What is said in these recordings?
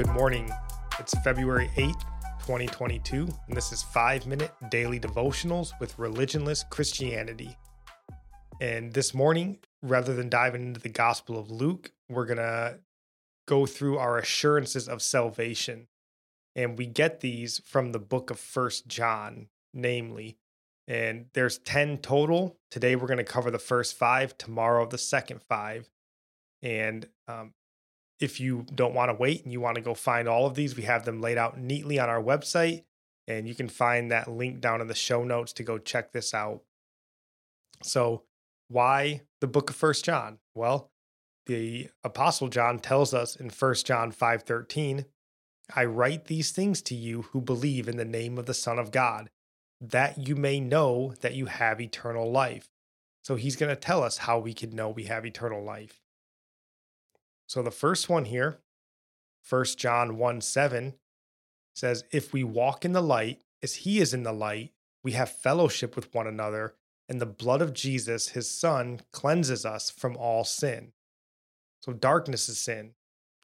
Good morning. It's February 8th, 2022, and this is 5 minute daily devotionals with religionless Christianity. And this morning, rather than diving into the Gospel of Luke, we're going to go through our assurances of salvation. And we get these from the book of First John, namely. And there's 10 total. Today we're going to cover the first five, tomorrow the second five. And um, if you don't want to wait and you want to go find all of these, we have them laid out neatly on our website. And you can find that link down in the show notes to go check this out. So, why the book of First John? Well, the apostle John tells us in First John 5:13, I write these things to you who believe in the name of the Son of God, that you may know that you have eternal life. So he's going to tell us how we can know we have eternal life. So the first one here, 1 John 1 7, says, If we walk in the light as he is in the light, we have fellowship with one another, and the blood of Jesus, his son, cleanses us from all sin. So darkness is sin,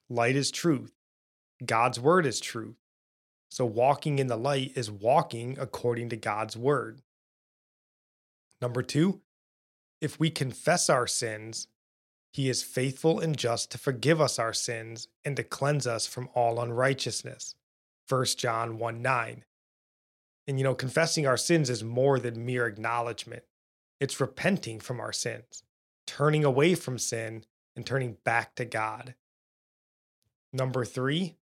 light is truth, God's word is truth. So walking in the light is walking according to God's word. Number two, if we confess our sins, he is faithful and just to forgive us our sins and to cleanse us from all unrighteousness. 1 John 1 9. And you know, confessing our sins is more than mere acknowledgement, it's repenting from our sins, turning away from sin, and turning back to God. Number three,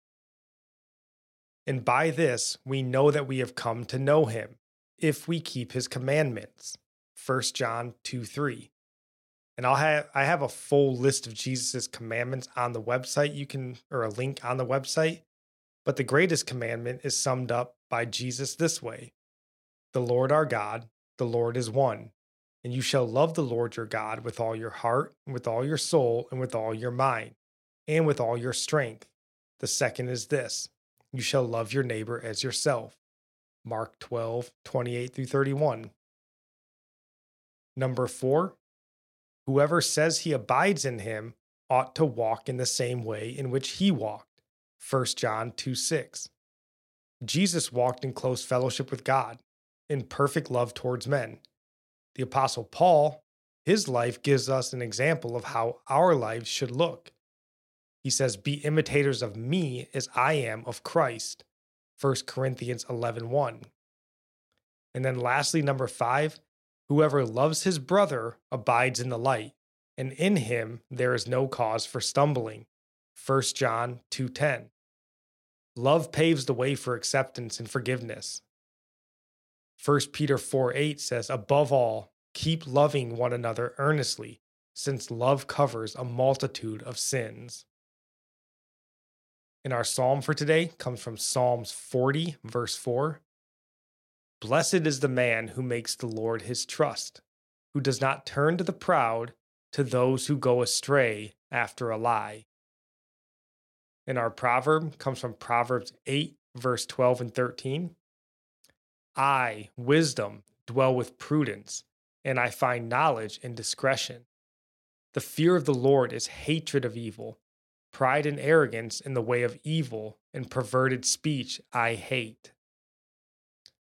and by this we know that we have come to know him, if we keep his commandments. 1 John 2 3 and I'll have I have a full list of Jesus's commandments on the website. You can or a link on the website. But the greatest commandment is summed up by Jesus this way. The Lord our God, the Lord is one, and you shall love the Lord your God with all your heart, and with all your soul, and with all your mind, and with all your strength. The second is this you shall love your neighbor as yourself. Mark 12, 28 through 31. Number four, Whoever says he abides in him ought to walk in the same way in which he walked. 1 John 2 6. Jesus walked in close fellowship with God, in perfect love towards men. The Apostle Paul, his life gives us an example of how our lives should look. He says, Be imitators of me as I am of Christ. 1 Corinthians 11 1. And then lastly, number five, Whoever loves his brother abides in the light, and in him there is no cause for stumbling. 1 John 2:10. Love paves the way for acceptance and forgiveness. 1 Peter 4 8 says, Above all, keep loving one another earnestly, since love covers a multitude of sins. And our psalm for today comes from Psalms 40, verse 4. Blessed is the man who makes the Lord his trust, who does not turn to the proud, to those who go astray after a lie. And our proverb comes from Proverbs 8, verse 12 and 13. I, wisdom, dwell with prudence, and I find knowledge and discretion. The fear of the Lord is hatred of evil. Pride and arrogance in the way of evil and perverted speech I hate.